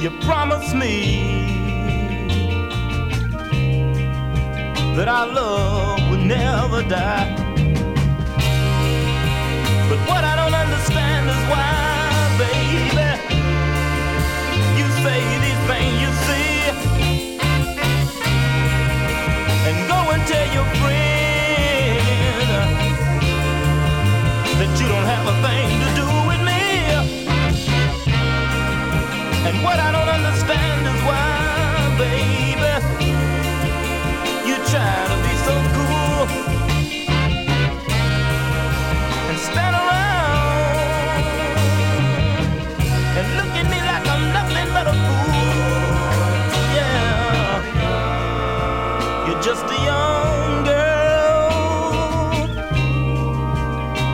you promised me that our love would never die. But what I don't understand is why, baby, you say these things you see and go and tell your friend that you don't have a thing. What I don't understand is why, baby, you try to be so cool and stand around and look at me like I'm nothing but a fool. Yeah, you're just a young girl.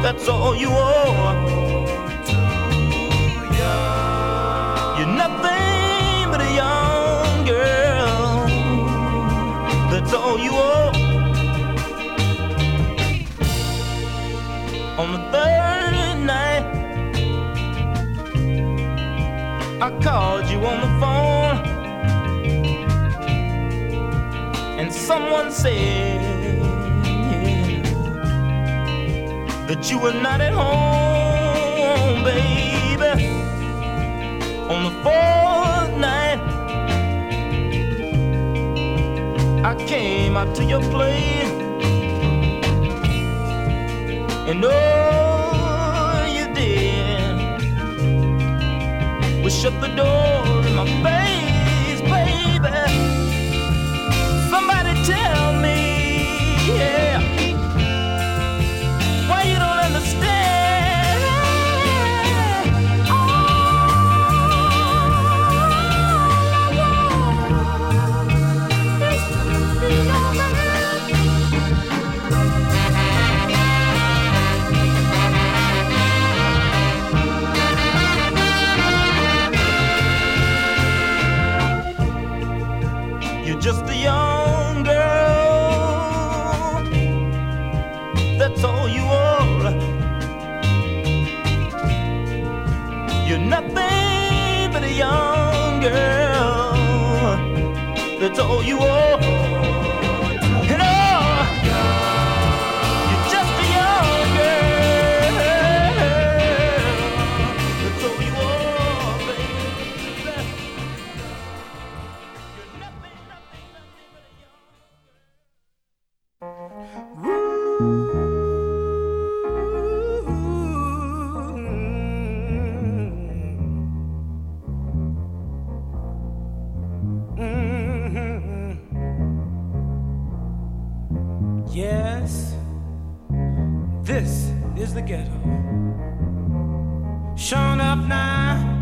That's all you are. on the third night. I called you on the phone, and someone said yeah, that you were not at home, baby. On the fourth night, I came out to your place and oh, you did. We shut the door Up now.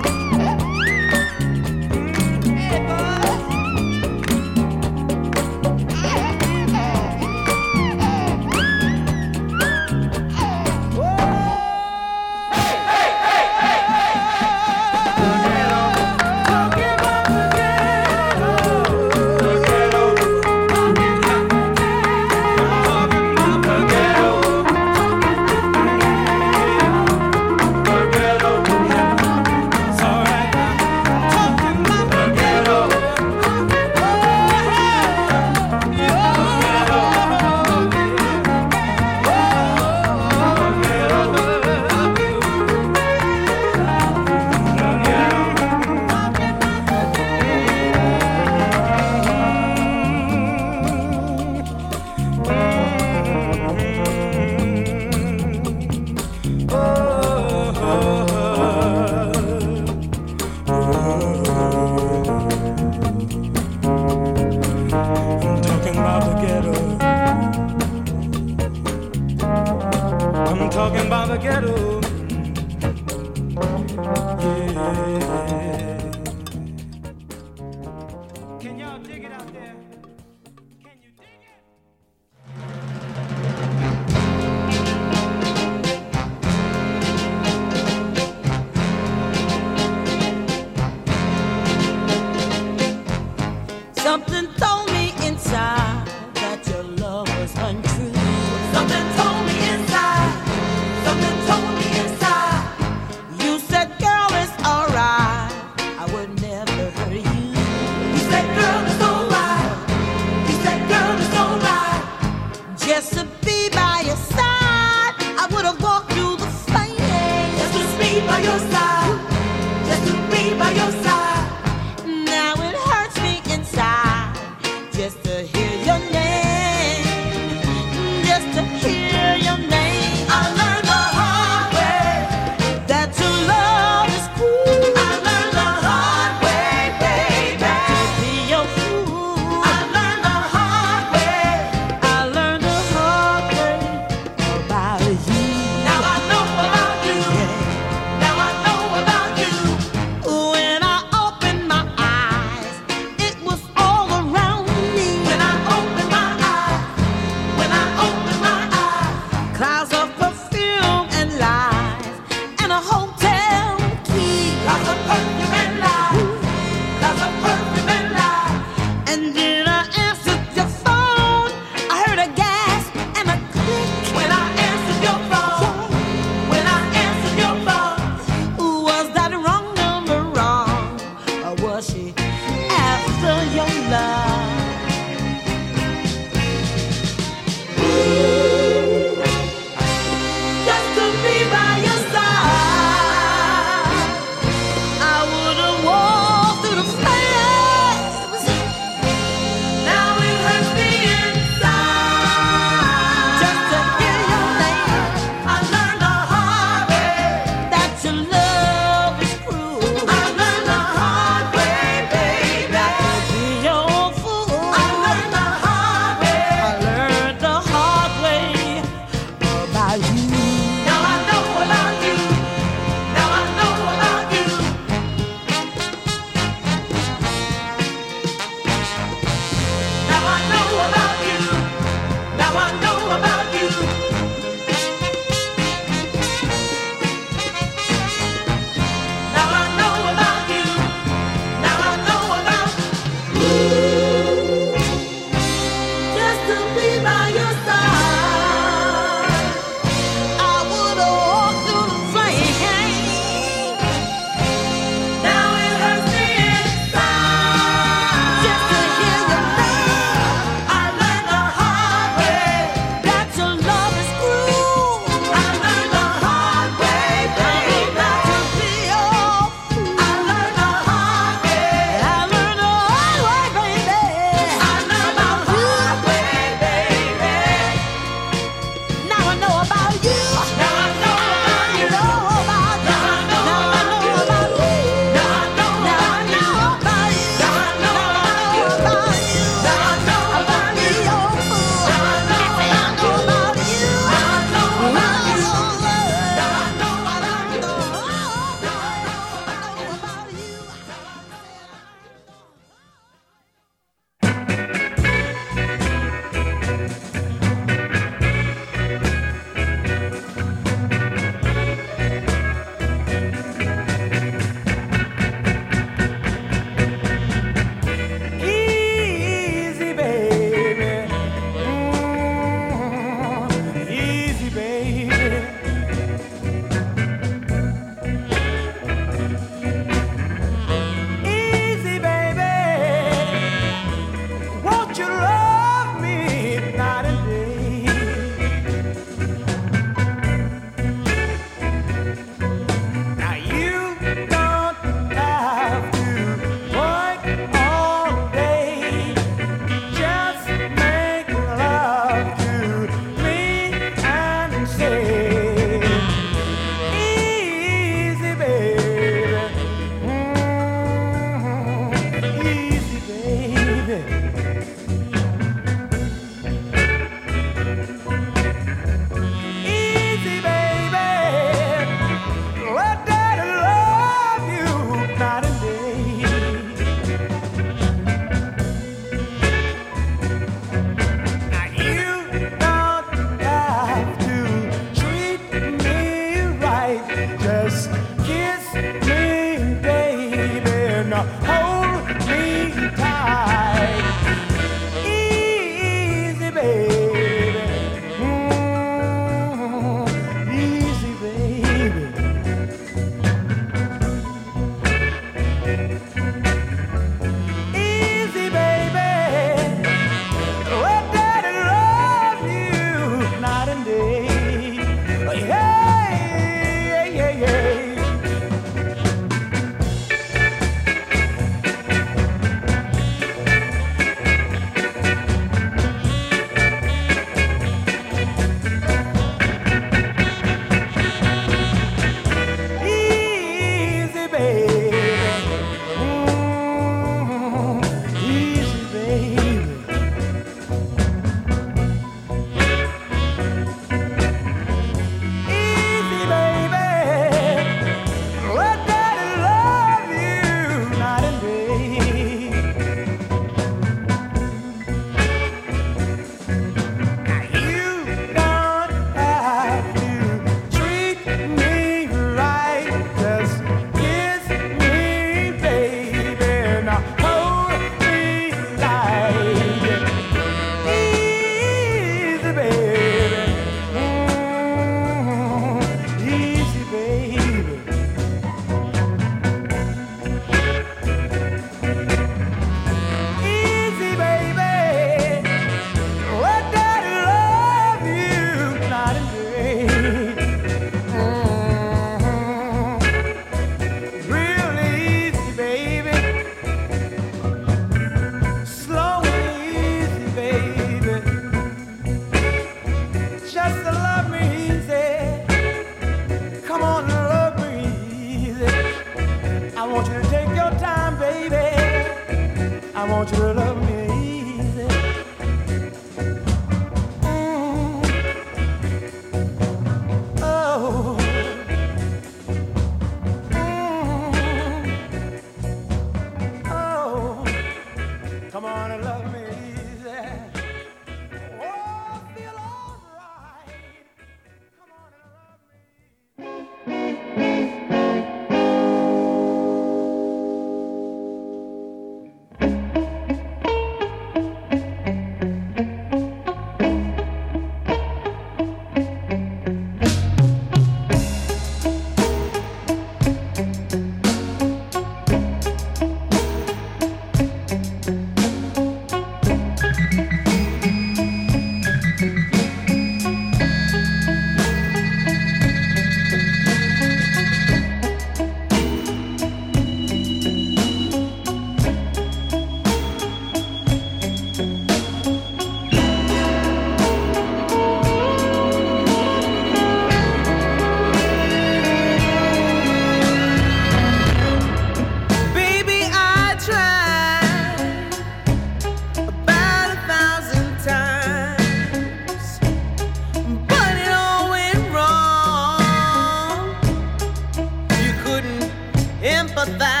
You're